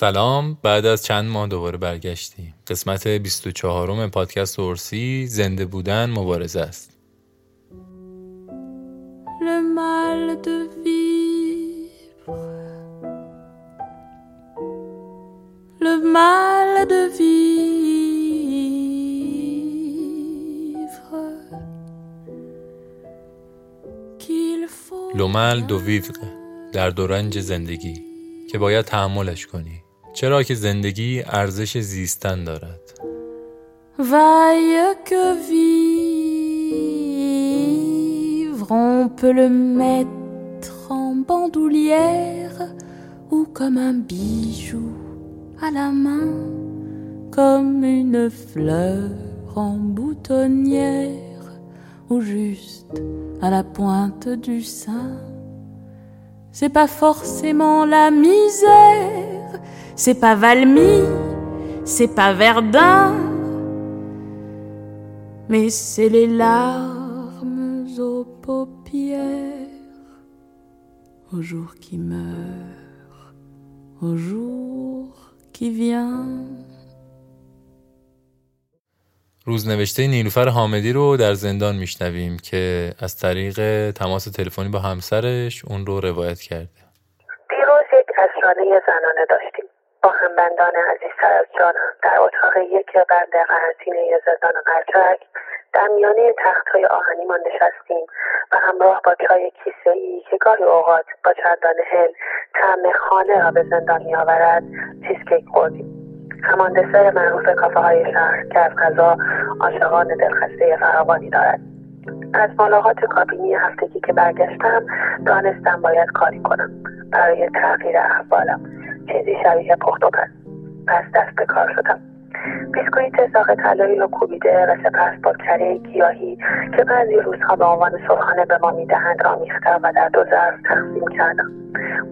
سلام. بعد از چند ماه دوباره برگشتیم. قسمت 24 م پادکست اورسی زنده بودن مبارزه است. Le mal de vivre. Le mal de vivre. در دورنج زندگی که باید تحملش کنی چرا که زندگی ارزش زیستن دارد Vaille que vivre, on peut le mettre en bandoulière ou comme un bijou à la main, comme une fleur en boutonnière ou juste à la pointe du sein. C'est pas forcément la misère, c'est pas Valmy, c'est pas Verdun, mais c'est les larmes aux paupières, au jour qui meurt, au jour qui vient. روزنوشته نیلوفر حامدی رو در زندان میشنویم که از طریق تماس تلفنی با همسرش اون رو روایت کرده. دیروز یک اسرانه زنانه داشتیم. با همبندان عزیزتر از جانم در اتاق یک بند قرنطینه زندان قرچک در میانه تخت های آهنیمان نشستیم و همراه با چای کیسه ای که گاهی اوقات با چندان هل طعم خانه را به زندان میآورد چیزکیک خوردیم. همان دسر معروف کافه های شهر که از غذا عاشقان دلخسته فراوانی دارد. از ملاقات کابینی هفتگی که برگشتم دانستم باید کاری کنم. برای تغییر احوالم چیزی شبیه پخت و پس پس دست به کار شدم. بیسکویت ساق طلایی رو کوبیده و سپس با کره گیاهی که بعضی روزها به عنوان صبحانه به ما می‌دهند آمیختم و در دو ظرف تقسیم کردم.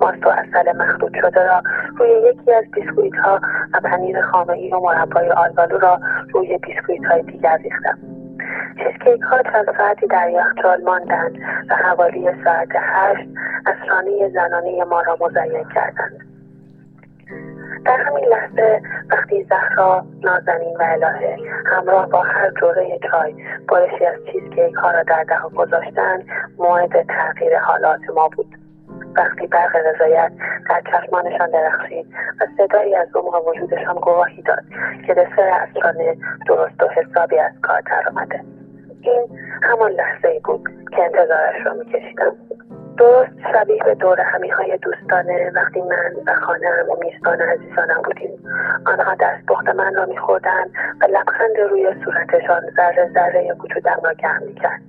ماست و اصل مخلوط شده را روی یکی از بیسکویت ها و پنیر خامه و مربای آلبالو را روی بیسکویت های دیگر ریختم. چیزکیک ها چند ساعتی در یخچال ماندند و حوالی ساعت هشت اسرانه زنانه ما را مزین کردند. در همین لحظه وقتی زهرا نازنین و الهه همراه با هر جوره چای برشی از چیزکیک ها را در دهان گذاشتند موعد تغییر حالات ما بود. وقتی برق رضایت در چشمانشان درخشید و صدایی از عمق وجودشان گواهی داد که دسر اسرانه درست و حسابی از کار درآمده این همان لحظه ای بود که انتظارش را میکشیدم. درست شبیه به دور همی های دوستانه وقتی من و خانم و میزبان عزیزانم بودیم. آنها دست بخت من را میخوردن و لبخند روی صورتشان ذره ذره وجودم را گرم می‌کرد.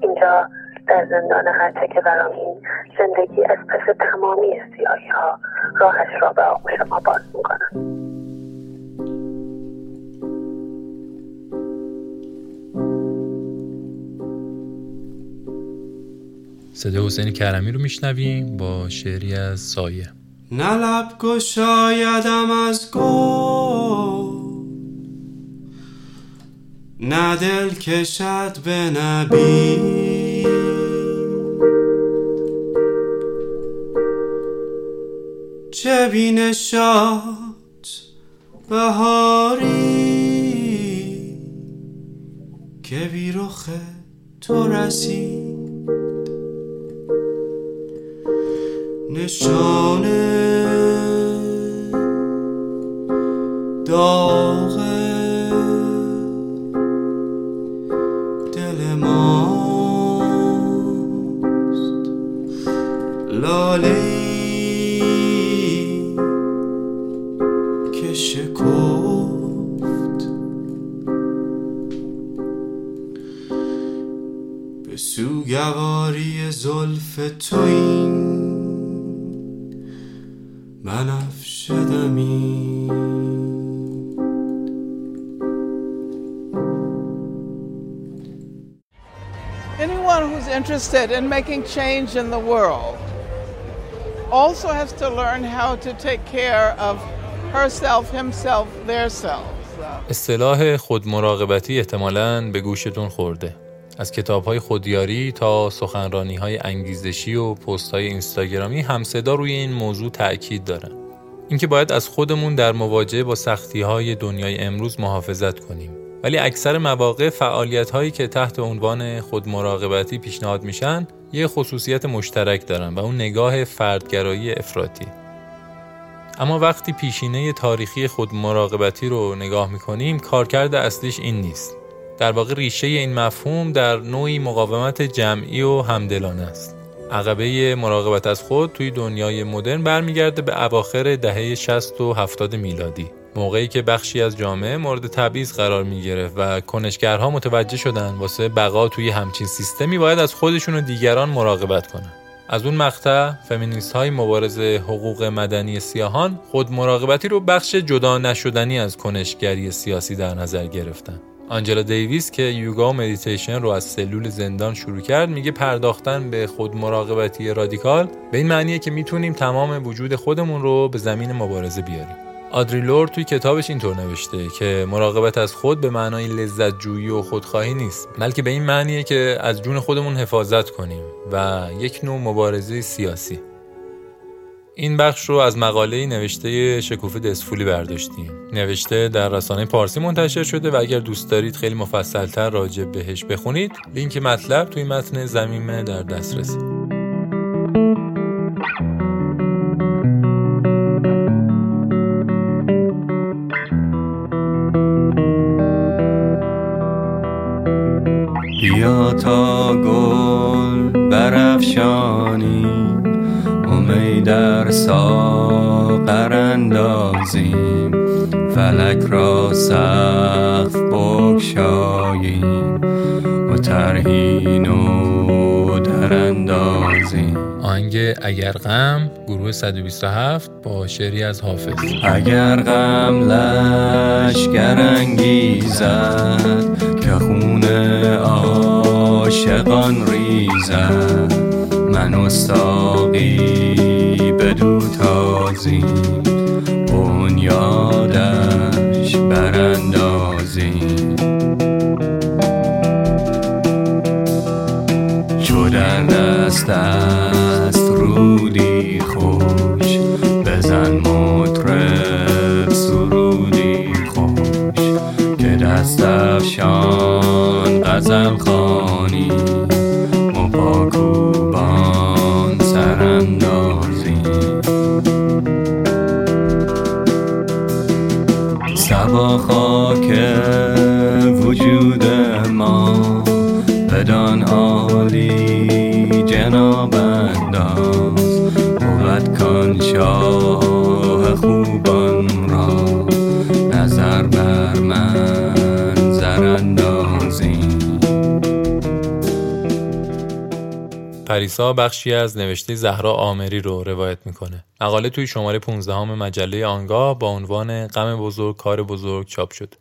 اینجا در زندان هرچه که ورامین زندگی از پس تمامی سیاهی ها راهش را به آغوش ما باز می‌کنم. صدای حسین کرمی رو میشنویم با شعری از سایه. نه لب گشایدم از گل نه دل کشد به نبی چه بینشات بهاری که بی تو رسید؟ نشانه interested in making change in the world also has to learn how to take care of herself, himself, their selves. اصطلاح خودمراقبتی احتمالاً به گوشتون خورده. از کتاب های خودیاری تا سخنرانی های انگیزشی و پست های اینستاگرامی همصدا روی این موضوع تاکید دارن. اینکه باید از خودمون در مواجهه با سختی های دنیای امروز محافظت کنیم. ولی اکثر مواقع فعالیت هایی که تحت عنوان خودمراقبتی پیشنهاد میشن یه خصوصیت مشترک دارن و اون نگاه فردگرایی افراطی. اما وقتی پیشینه تاریخی خودمراقبتی رو نگاه می‌کنیم کارکرد اصلیش این نیست. در واقع ریشه این مفهوم در نوعی مقاومت جمعی و همدلانه است. عقبه مراقبت از خود توی دنیای مدرن برمیگرده به اواخر دهه 60 و 70 میلادی. موقعی که بخشی از جامعه مورد تبعیض قرار می گرفت و کنشگرها متوجه شدن واسه بقا توی همچین سیستمی باید از خودشون و دیگران مراقبت کنن. از اون مقطع فمینیست های مبارز حقوق مدنی سیاهان خود مراقبتی رو بخش جدا نشدنی از کنشگری سیاسی در نظر گرفتن. آنجلا دیویس که یوگا و مدیتیشن رو از سلول زندان شروع کرد میگه پرداختن به خود مراقبتی رادیکال به این معنیه که می‌تونیم تمام وجود خودمون رو به زمین مبارزه بیاریم آدری لورد توی کتابش اینطور نوشته که مراقبت از خود به معنای لذت جویی و خودخواهی نیست بلکه به این معنیه که از جون خودمون حفاظت کنیم و یک نوع مبارزه سیاسی. این بخش رو از مقاله نوشته شکوفه دسفولی برداشتیم. نوشته در رسانه پارسی منتشر شده و اگر دوست دارید خیلی مفصلتر راجع بهش بخونید لینک مطلب توی متن زمینه در دسترسی. فلک را سقف بکشاییم و ترهین و در اندازیم. آهنگ اگر غم گروه 127 با شعری از حافظ. اگر غم لشگر انگیزد که خون عاشقان ریزد من و ساقی بدو تازیم. براندازیم. دست است عالی جنابند انداز بود کان شاه خوبان را نظر بر من زراندازی پریسا بخشی از نوشته زهرا آمری رو روایت می‌کنه. مقاله توی شماره 15 مجله آنگاه با عنوان غم بزرگ کار بزرگ چاپ شد.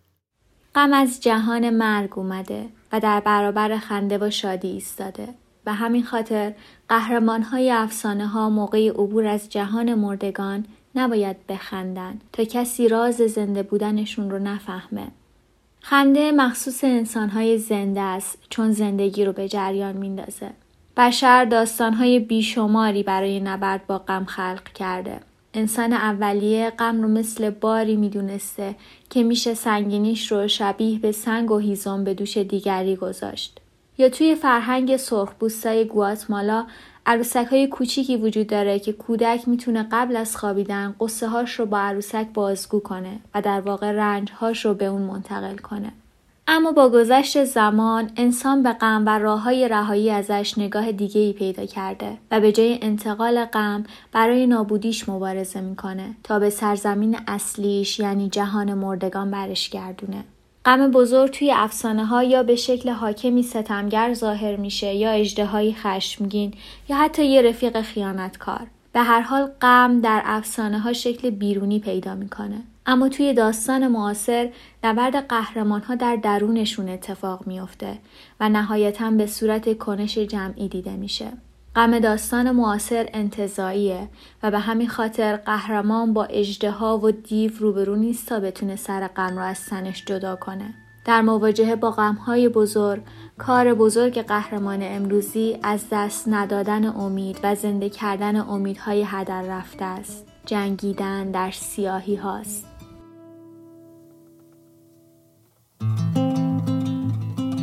غم از جهان مرگ اومده و در برابر خنده و شادی ایستاده. به همین خاطر قهرمان های افسانه ها موقع عبور از جهان مردگان نباید بخندن تا کسی راز زنده بودنشون رو نفهمه. خنده مخصوص انسان های زنده است چون زندگی رو به جریان میندازه. بشر داستانهای بیشماری برای نبرد با غم خلق کرده. انسان اولیه غم رو مثل باری می‌دونسته که میشه سنگینیش رو شبیه به سنگ و هیزم به دوش دیگری گذاشت. یا توی فرهنگ سرخپوستای گواتمالا عروسک های کوچیکی وجود داره که کودک می‌تونه قبل از خوابیدن قصه هاش رو با عروسک بازگو کنه و در واقع رنج هاش رو به اون منتقل کنه. اما با گذشت زمان انسان به غم و راه های رهایی ازش نگاه دیگه ای پیدا کرده و به جای انتقال غم برای نابودیش مبارزه می‌کنه تا به سرزمین اصلیش یعنی جهان مردگان برش گردونه. غم بزرگ توی افسانه ها یا به شکل حاکمی ستمگر ظاهر میشه یا اجدهایی خشمگین یا حتی یه رفیق خیانتکار. به هر حال غم در افسانه ها شکل بیرونی پیدا می‌کنه. اما توی داستان معاصر نبرد قهرمان ها در درونشون اتفاق میافته و نهایتا به صورت کنش جمعی دیده میشه. غم داستان معاصر انتظاییه و به همین خاطر قهرمان با اجدها و دیو روبرو نیست تا بتونه سر غم را از سنش جدا کنه. در مواجهه با غمهای بزرگ کار بزرگ قهرمان امروزی از دست ندادن امید و زنده کردن امیدهای هدر رفته است. جنگیدن در سیاهی هاست.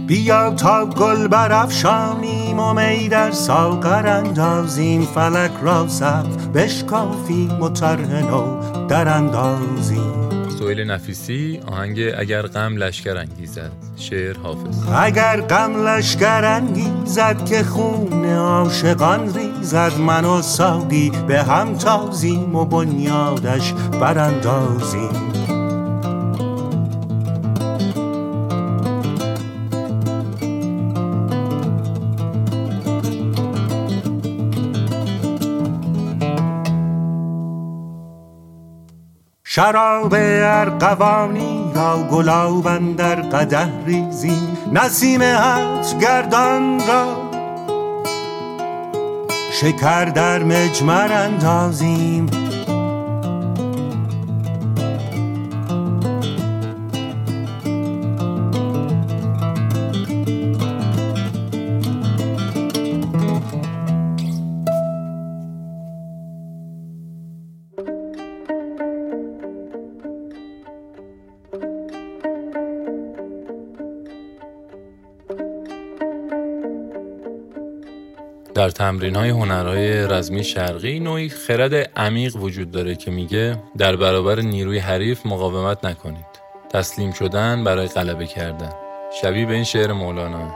بیا تا گل برافشانیم و می در ساغر اندازیم. فلک را سقف بشکافیم و نو در اندازیم. سویل نفیسی آهنگ اگر غم لشکر انگیزد شعر حافظ. اگر غم لشکر انگیزد که خون عاشقان ریزد من و ساقی به هم تازیم و بنیادش براندازیم. شراب ارقوانی را گلاب در قده ریزیم نسیم هج گردان را شکر در مجمر اندازیم. در تمرین های هنرهای رزمی شرقی نوعی خرد عمیق وجود داره که میگه در برابر نیروی حریف مقاومت نکنید. تسلیم شدن برای غلبه کردن. شبیه به این شعر مولانا.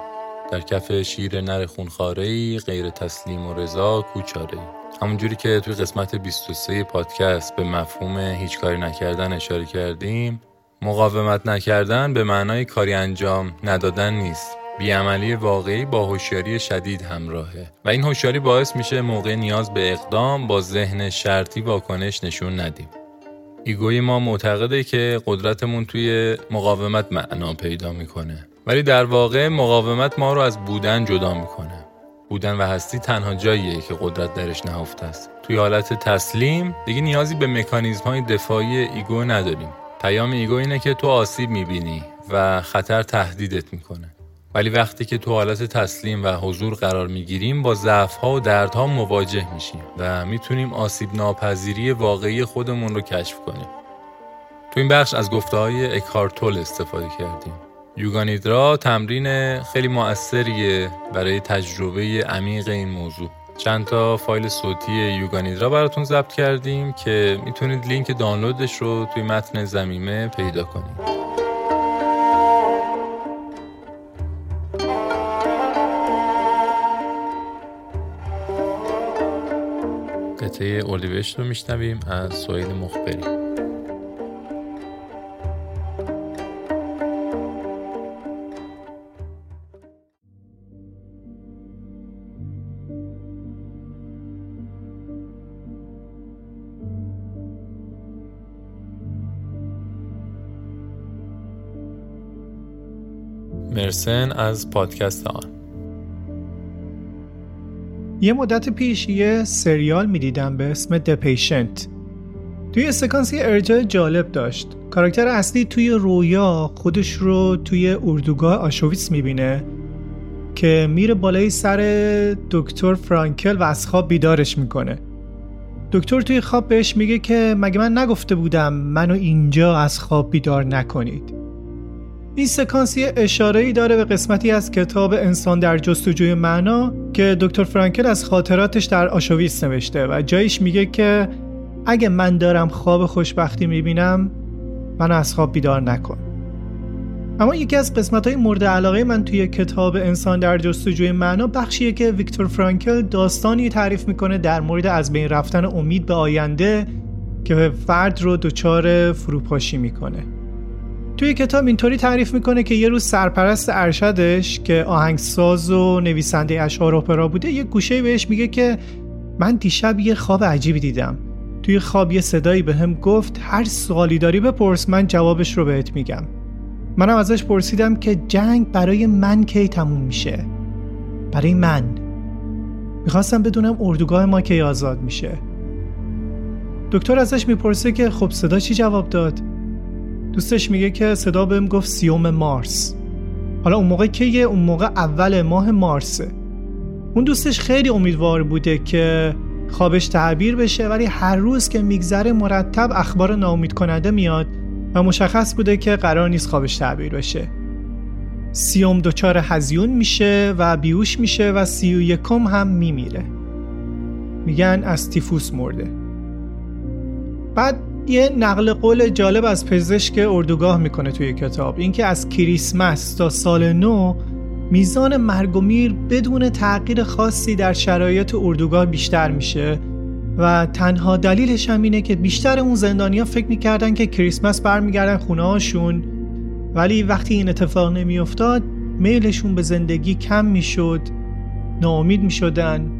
در کف شیر نر خونخاره غیر تسلیم و رضا کوچاره همونجوری که توی قسمت 23 پادکست به مفهوم هیچ کاری نکردن اشاره کردیم مقاومت نکردن به معنای کاری انجام ندادن نیست. بیعملی واقعی با هوشیاری شدید همراهه و این هوشیاری باعث میشه موقع نیاز به اقدام با ذهن شرطی واکنش نشون ندیم. ego ی ما معتقده که قدرتمون توی مقاومت معنا پیدا می‌کنه. ولی در واقع مقاومت ما رو از بودن جدا می‌کنه. بودن و هستی تنها جاییه که قدرت درش نهفته است. توی حالت تسلیم دیگه نیازی به مکانیزم های دفاعی ego نداریم. پیام ego اینه که تو آسیب می‌بینی و خطر تهدیدت می‌کنه. ولی وقتی که تو حالت تسلیم و حضور قرار می‌گیریم با ضعف ها و دردها مواجه میشیم و می‌تونیم آسیب ناپذیری واقعی خودمون رو کشف کنیم. تو این بخش از گفته های اکارتول استفاده کردیم. یوگانیدرا تمرین خیلی مؤثریه برای تجربه عمیق این موضوع. چند تا فایل صوتی یوگانیدرا براتون ضبط کردیم که می‌تونید لینک دانلودش رو توی متن زمینه پیدا کنید. نوشته اولیوشت رو میشنویم از سویل مخبری. مرسن از پادکست آن. یه مدت پیش یه سریال می‌دیدم به اسم The Patient. توی سکانسی ارجاع جالب داشت. کاراکتر اصلی توی رویا خودش رو توی اردوگاه آشویتس می‌بینه که میره بالای سر دکتر فرانکل و از خواب بیدارش می‌کنه. دکتر توی خواب بهش میگه که مگه من نگفته بودم منو اینجا از خواب بیدار نکنید. این سکانس یه اشاره ای داره به قسمتی از کتاب انسان در جستجوی معنا که دکتر فرانکل از خاطراتش در آشویتس نوشته و جایش میگه که اگه من دارم خواب خوشبختی می‌بینم من از خواب بیدار نکن. اما یکی از قسمت های مورد علاقه من توی کتاب انسان در جستجوی معنا بخشیه که ویکتور فرانکل داستانی تعریف می‌کنه در مورد از بین رفتن امید به آینده که فرد رو دچار فروپاشی می‌کنه. توی کتاب اینطوری تعریف می‌کنه که یه روز سرپرست ارشدش که آهنگساز و نویسنده اشعار اپرا بوده یه گوشه بهش میگه که من دیشب یه خواب عجیبی دیدم. توی خواب یه صدایی به هم گفت هر سوالی داری بپرس من جوابش رو بهت میگم. منم ازش پرسیدم که جنگ برای من کی تموم میشه؟ برای من. می‌خواستم بدونم اردوگاه ما کی آزاد میشه. دکتر ازش می‌پرسه که خب صدا چی جواب داد؟ دوستش میگه که صدا بهم گفت سیوم مارس. حالا اون موقع که اون موقع اول ماه مارسه. اون دوستش خیلی امیدوار بوده که خوابش تعبیر بشه ولی هر روز که میگذره مرتب اخبار ناامید کننده میاد و مشخص بوده که قرار نیست خوابش تعبیر بشه. سیوم دچار هزیون میشه و بیوش میشه و سی و یکم هم میمیره. میگن از تیفوس مرده. بعد یه نقل قول جالب از پزشک اردوگاه می‌کنه توی کتاب. اینکه از کریسمس تا سال نو میزان مرگ و میر بدون تغییر خاصی در شرایط اردوگاه بیشتر میشه و تنها دلیلش هم اینه که بیشتر اون زندانیا فکر می‌کردن که کریسمس برمیگردن خونه هاشون ولی وقتی این اتفاق نمیافتاد میلشون به زندگی کم می‌شد ناامید می‌شدن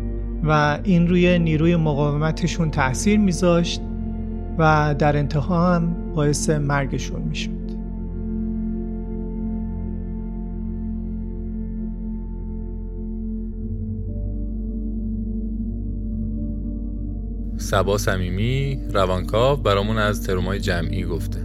و این روی نیروی مقاومتشون تاثیر میذاشت. و در انتها هم باعث مرگشون می‌شد سبا صمیمی روانکاو برامون از ترومای جمعی گفته.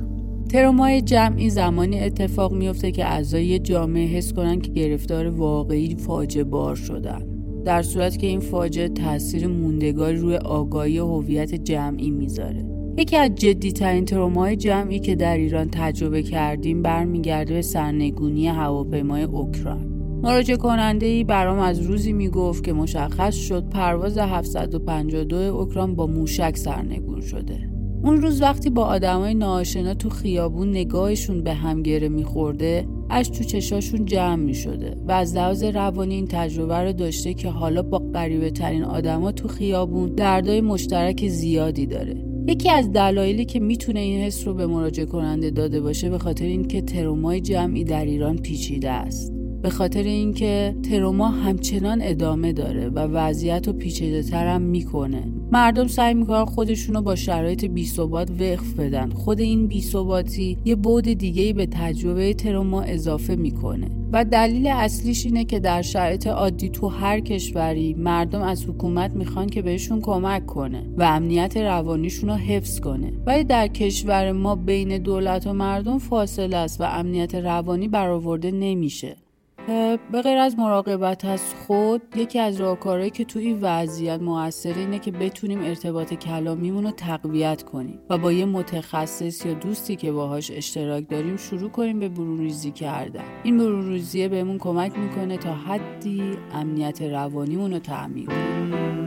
ترومای جمعی زمانی اتفاق میفته که اعضای جامعه حس کنن که گرفتار واقعی فاجعه بار شدن. در صورت که این فاجعه تاثیر موندگاری روی آگاهی هویت جمعی می‌ذاره. یکی از جدیترین ترومای جمعی که در ایران تجربه کردیم برمیگرده به سرنگونی هواپیمای اوکراین. مراجع کننده ای برام از روزی می‌گفت که مشخص شد پرواز 752 اوکراین با موشک سرنگون شده. اون روز وقتی با آدمای ناآشنا تو خیابون نگاهشون به هم گره میخورده اش تو چشاشون جمع می‌شده و از لحاظ روانی این تجربه رو داشته که حالا با غریبه ترین آدما تو خیابون دردای مشترک زیادی داره. یکی از دلایلی که می‌تونه این حس رو به مراجعه کننده داده باشه به خاطر اینکه ترومای جمعی در ایران پیچیده است. به خاطر اینکه تروما همچنان ادامه داره و وضعیت رو پیچیده تر هم می‌کنه. مردم سعی می‌کنن خودشون رو با شرایط بیثبات وقف بدن. خود این بیثباتی یه بود دیگه به تجربه تروما اضافه می‌کنه. و دلیل اصلیش اینه که در شرایط عادی تو هر کشوری مردم از حکومت می‌خوان که بهشون کمک کنه و امنیت روانیشون رو حفظ کنه. ولی در کشور ما بین دولت و مردم فاصله است و امنیت روانی برآورده نمیشه. به غیر از مراقبت از خود یکی از راهکارهایی که تو این وضعیت موثر اینه که بتونیم ارتباط کلامیمون رو تقویت کنیم و با یه متخصص یا دوستی که باهاش اشتراک داریم شروع کنیم به برونریزی کردن. این برونریزیه بهمون کمک می‌کنه تا حدی امنیت روانیمون رو تعمین کنیم.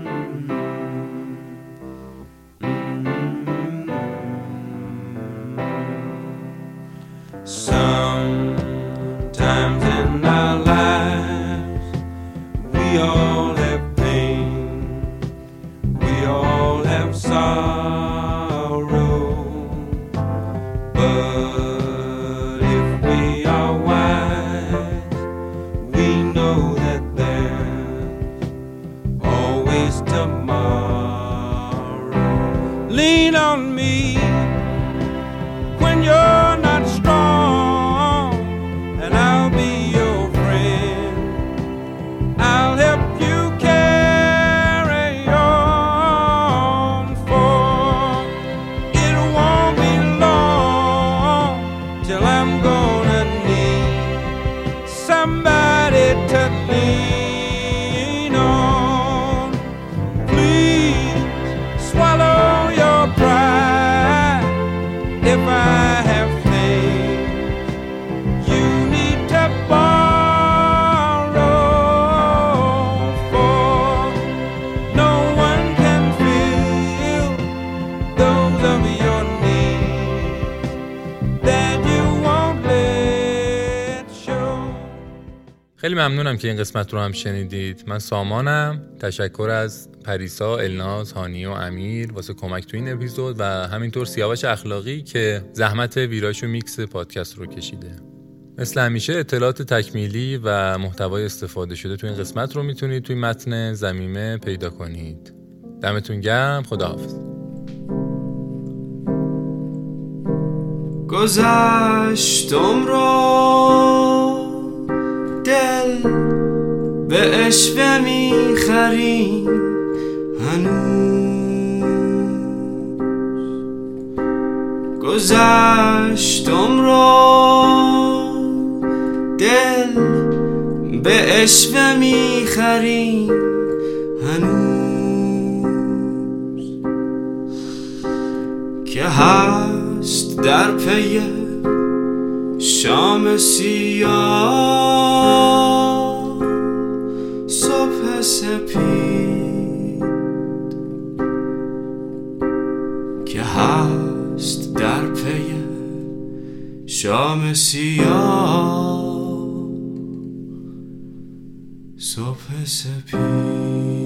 ممنونم که این قسمت رو هم شنیدید. من سامانم. تشکر از پریسا، الناز، هانی و امیر واسه کمک تو این اپیزود و همینطور سیاوش اخلاقی که زحمت ویراش و میکس پادکست رو کشیده. مثل همیشه اطلاعات تکمیلی و محتوای استفاده شده تو این قسمت رو می‌تونید توی متن زمیمه پیدا کنید. دمتون گرم. خداحافظ. گذشتم رو دل به اشوه می‌خریم. هنوز گذشتم رو دل به اشوه می‌خریم. هنوز که هست در پی شام سیاه صبح سپید که هست در پی شام سیاه. صبح سپید.